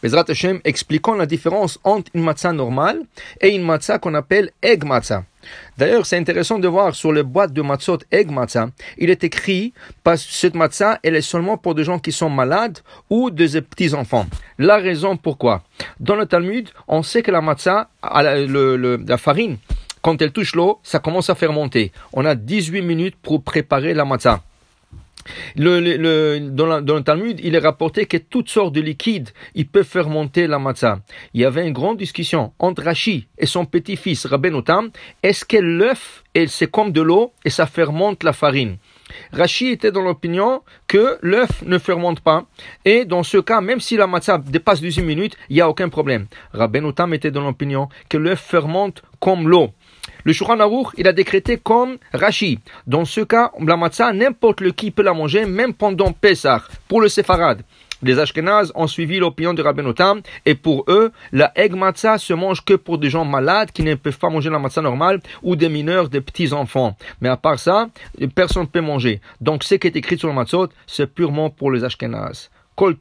Bezrat Hashem, expliquons la différence entre une matzah normale et une matzah qu'on appelle egg matzah. D'ailleurs, c'est intéressant de voir sur les boîtes de matzot egg matzah, il est écrit parce que cette matzah, elle est seulement pour des gens qui sont malades ou des petits enfants. La raison pourquoi Dans le Talmud, on sait que la matzah, la farine, quand elle touche l'eau, ça commence à fermenter. On a 18 minutes pour préparer la matzah. Le, dans, le Talmud, il est rapporté que toutes sortes de liquides, ils peuvent faire monter la matzah. Il y avait une grande discussion entre Rashi et son petit-fils Rabben Otam. Est-ce que l'œuf, c'est comme de l'eau et ça fermente la farine? Rashi était dans l'opinion que l'œuf ne fermente pas. Et dans ce cas, même si la matzah dépasse 18 minutes, il n'y a aucun problème. Rabben Otam était dans l'opinion que l'œuf fermente comme l'eau. Le Shulchan Aruch, il a décrété comme Rashi. Dans ce cas, la matzah, n'importe le qui peut la manger, même pendant Pessah, pour le séfarade. Les Ashkenaz ont suivi l'opinion de Rabben Otam, et pour eux, la egg matzah se mange que pour des gens malades qui ne peuvent pas manger la matzah normale, ou des mineurs, des petits enfants. Mais à part ça, personne ne peut manger. Donc ce qui est écrit sur le matzot, c'est purement pour les Ashkenaz. Kol